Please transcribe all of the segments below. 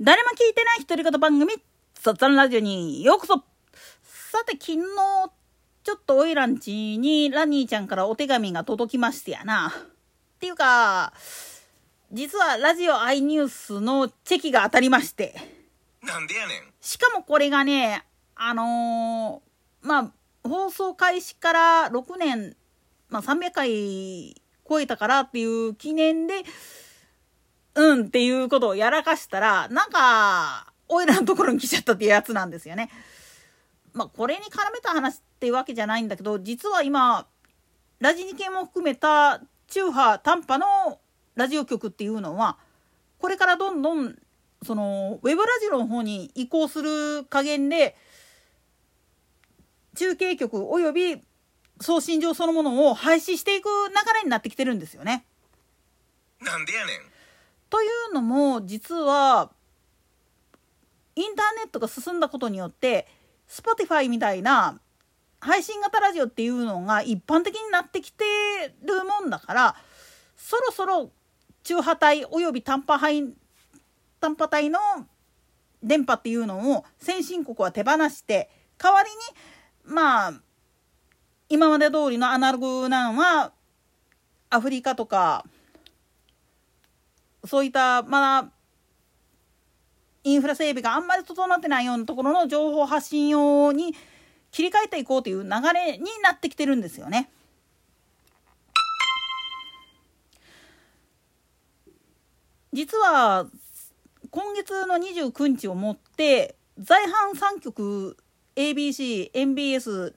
誰も聞いてない独り言番組、雑談ラジオにようこそさて、昨日、ちょっとオイランチにラニーちゃんからお手紙が届きましてやな。っていうか、実はラジオアイニュースのチェキが当たりまして。なんでやねん。しかもこれがね、あのー、まあ、放送開始から6年、まあ、300回超えたからっていう記念で、うんっていうことをやらかしたら、なんか、おいらのところに来ちゃったっていうやつなんですよね。まあ、これに絡めた話っていうわけじゃないんだけど、実は今、ラジニ系も含めた中波、短波のラジオ局っていうのは、これからどんどん、その、ウェブラジオの方に移行する加減で、中継局および送信上そのものを廃止していく流れになってきてるんですよね。なんでやねん。というのも実はインターネットが進んだことによって Spotify みたいな配信型ラジオっていうのが一般的になってきてるもんだからそろそろ中波帯および短波帯短波帯の電波っていうのを先進国は手放して代わりにまあ今まで通りのアナログなんはアフリカとかそういったまだインフラ整備があんまり整ってないようなところの情報発信用に切り替えていこうという流れになってきてるんですよね。実は今月の29日をもって在阪3局 ABC、MBS、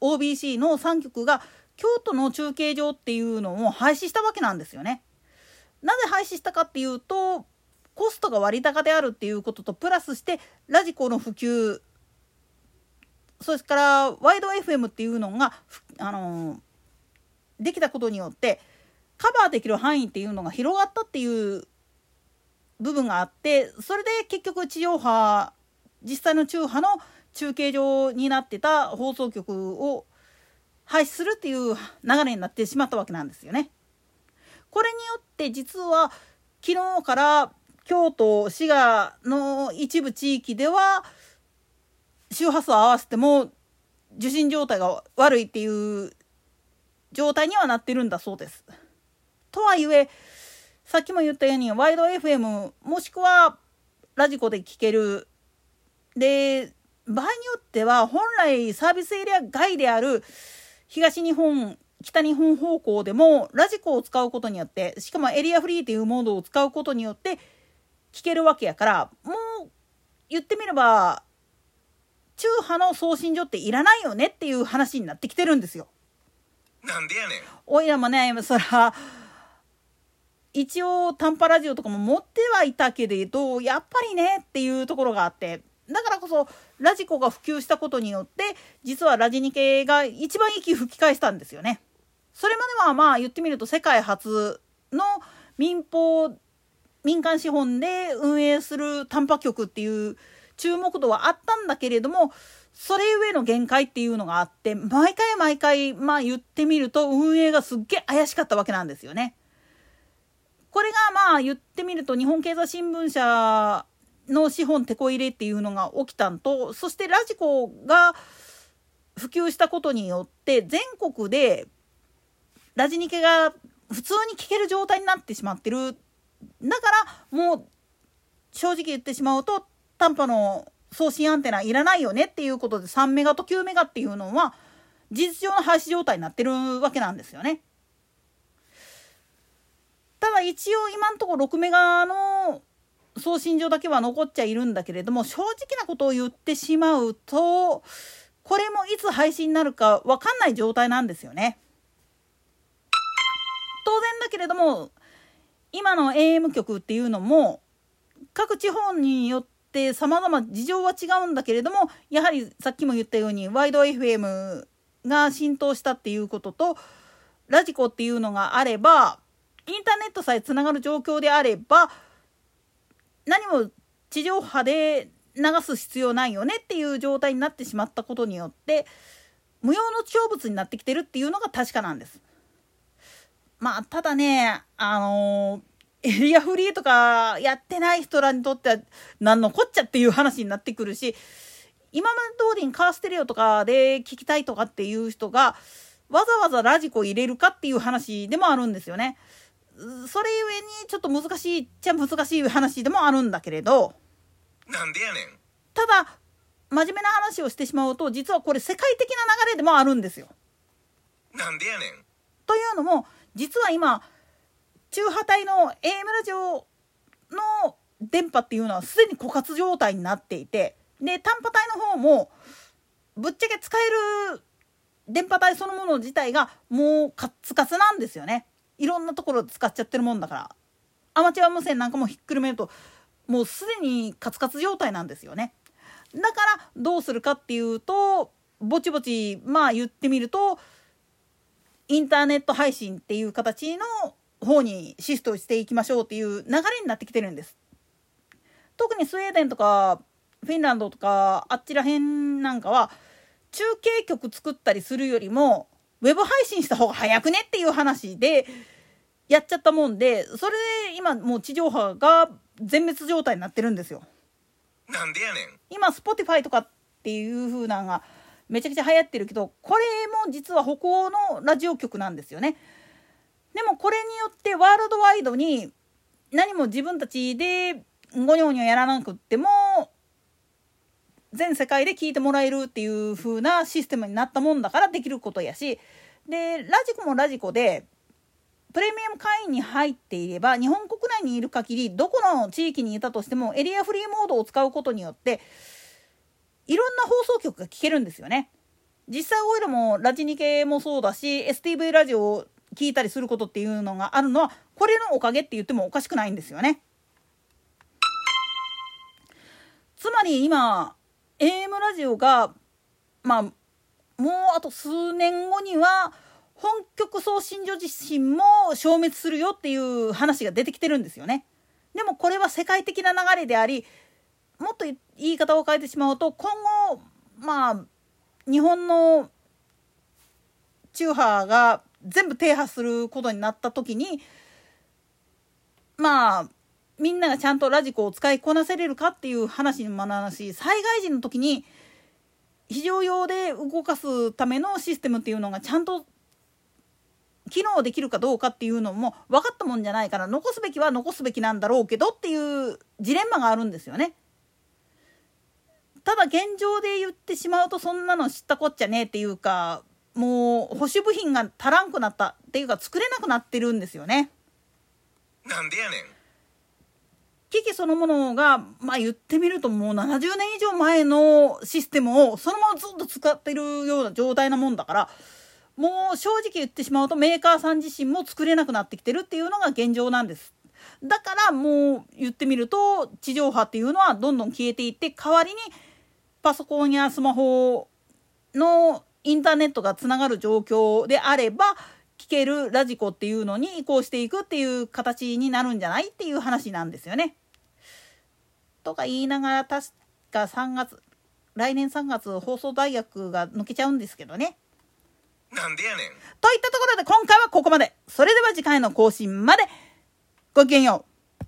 OBC の3局が京都の中継所っていうのを廃止したわけなんですよね。なぜ廃止したかっていうとコストが割高であるっていうこととプラスしてラジコの普及それからワイド FM っていうのがあのできたことによってカバーできる範囲っていうのが広がったっていう部分があってそれで結局地上波実際の中波の中継上になってた放送局を廃止するっていう流れになってしまったわけなんですよね。これによって実は昨日から京都滋賀の一部地域では周波数を合わせても受信状態が悪いっていう状態にはなってるんだそうです。とはいえさっきも言ったようにワイド FM もしくはラジコで聴けるで場合によっては本来サービスエリア外である東日本北日本方向でもラジコを使うことによってしかもエリアフリーっていうモードを使うことによって聞けるわけやからもう言ってみれば中波の送信所っていらないよねっていう話になってきてるんですよ。なんでやねん。おいらもねそら一応短波ラジオとかも持ってはいたけれどやっぱりねっていうところがあってだからこそラジコが普及したことによって実はラジニ系が一番息吹き返したんですよね。それまではまあ言ってみると世界初の民放民間資本で運営する短波局っていう注目度はあったんだけれどもそれゆえの限界っていうのがあって毎回毎回まあ言ってみると運営がすっげえ怪しかったわけなんですよね。これがまあ言ってみると日本経済新聞社の資本てこ入れっていうのが起きたんとそしてラジコが普及したことによって全国でラジニケが普通に聞ける状態になってしまってるだからもう正直言ってしまうと短波の送信アンテナいらないよねっていうことで3メガと9メガっていうのは事実上の廃止状態になってるわけなんですよね。ただ一応今んところ6メガの送信所だけは残っちゃいるんだけれども正直なことを言ってしまうとこれもいつ配信になるか分かんない状態なんですよね。だけれども今の AM 局っていうのも各地方によって様々事情は違うんだけれどもやはりさっきも言ったようにワイド FM が浸透したっていうこととラジコっていうのがあればインターネットさえつながる状況であれば何も地上波で流す必要ないよねっていう状態になってしまったことによって無用の長物になってきてるっていうのが確かなんです。まあ、ただね、あのー、エリアフリーとかやってない人らにとっては何のこっちゃっていう話になってくるし今まで通りにカーステレオとかで聞きたいとかっていう人がわざわざラジコ入れるかっていう話でもあるんですよね。それゆえにちょっと難しいっちゃ難しい話でもあるんだけれどなんでやねん。ただ真面目な話をしてしまうと実はこれ世界的な流れでもあるんですよ。なんでやねん。というのも実は今中波帯の AM ラジオの電波っていうのはすでに枯渇状態になっていてで短波帯の方もぶっちゃけ使える電波帯そのもの自体がもうカツカツなんですよね。いろんなところで使っちゃってるもんだから。アマチュア無線なんかもひっくるめるともうすでにカツカツ状態なんですよね。だからどうするかっていうとぼちぼちまあ言ってみるとインターネット配信っていう形の方にシフトしていきましょうっていう流れになってきてるんです特にスウェーデンとかフィンランドとかあっちらへんなんかは中継局作ったりするよりもウェブ配信した方が早くねっていう話でやっちゃったもんでそれで今もう地上波が全滅状態になってるんですよ。なんでやねん。今 Spotify とかっていう風なのがめちゃくちゃ流行ってるけどこれも実は北欧のラジオ局なんですよね。でもこれによってワールドワイドに何も自分たちでゴニョゴニョやらなくっても全世界で聞いてもらえるっていう風なシステムになったもんだからできることやしでラジコもラジコでプレミアム会員に入っていれば日本国内にいる限りどこの地域にいたとしてもエリアフリーモードを使うことによっていろんな放送局が聞けるんですよね。実際オイルもラジニ系もそうだし STV ラジオを聞いたりすることっていうのがあるのはこれのおかげって言ってもおかしくないんですよね。つまり今 AM ラジオがまあもうあと数年後には本局送信所自身も消滅するよっていう話が出てきてるんですよね。でもこれは世界的な流れでありもっと言い方を変えてしまうと今後まあ日本の中波が全部停波することになった時にまあみんながちゃんとラジコを使いこなせれるかっていう話にもなるし災害時の時に非常用で動かすためのシステムっていうのがちゃんと機能できるかどうかっていうのも分かったもんじゃないから残すべきは残すべきなんだろうけどっていうジレンマがあるんですよね。ただ現状で言ってしまうとそんなの知ったこっちゃねえっていうかもう保守部品が足らんくなったっていうか作れなくなってるんですよね。なんでやねん。機器そのものがまあ言ってみるともう70年以上前のシステムをそのままずっと使ってるような状態なもんだからもう正直言ってしまうとメーカーさん自身も作れなくなってきてるっていうのが現状なんです。だからもう言ってみると地上波っていうのはどんどん消えていって代わりにパソコンやスマホのインターネットがつながる状況であれば聞けるラジコっていうのに移行していくっていう形になるんじゃないっていう話なんですよね。とか言いながら確か3月来年3月放送大学が抜けちゃうんですけどね。なんでやねん。といったところで今回はここまで。それでは次回の更新までごきげんよう。